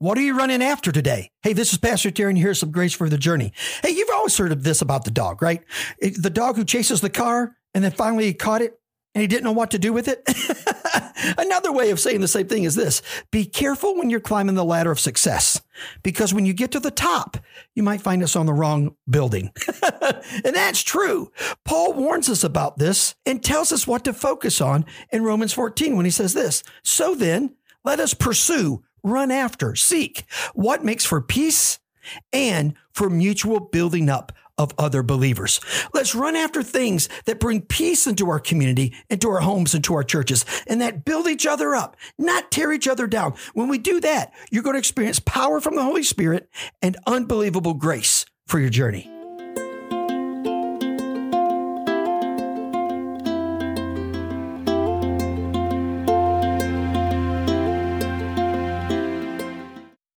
What are you running after today? Hey, this is Pastor Terry, and here's some grace for the journey. Hey, you've always heard of this about the dog, right? The dog who chases the car and then finally he caught it and he didn't know what to do with it. Another way of saying the same thing is this be careful when you're climbing the ladder of success, because when you get to the top, you might find us on the wrong building. and that's true. Paul warns us about this and tells us what to focus on in Romans 14 when he says this So then, let us pursue, run after, seek what makes for peace and for mutual building up of other believers. Let's run after things that bring peace into our community, into our homes, into our churches, and that build each other up, not tear each other down. When we do that, you're going to experience power from the Holy Spirit and unbelievable grace for your journey.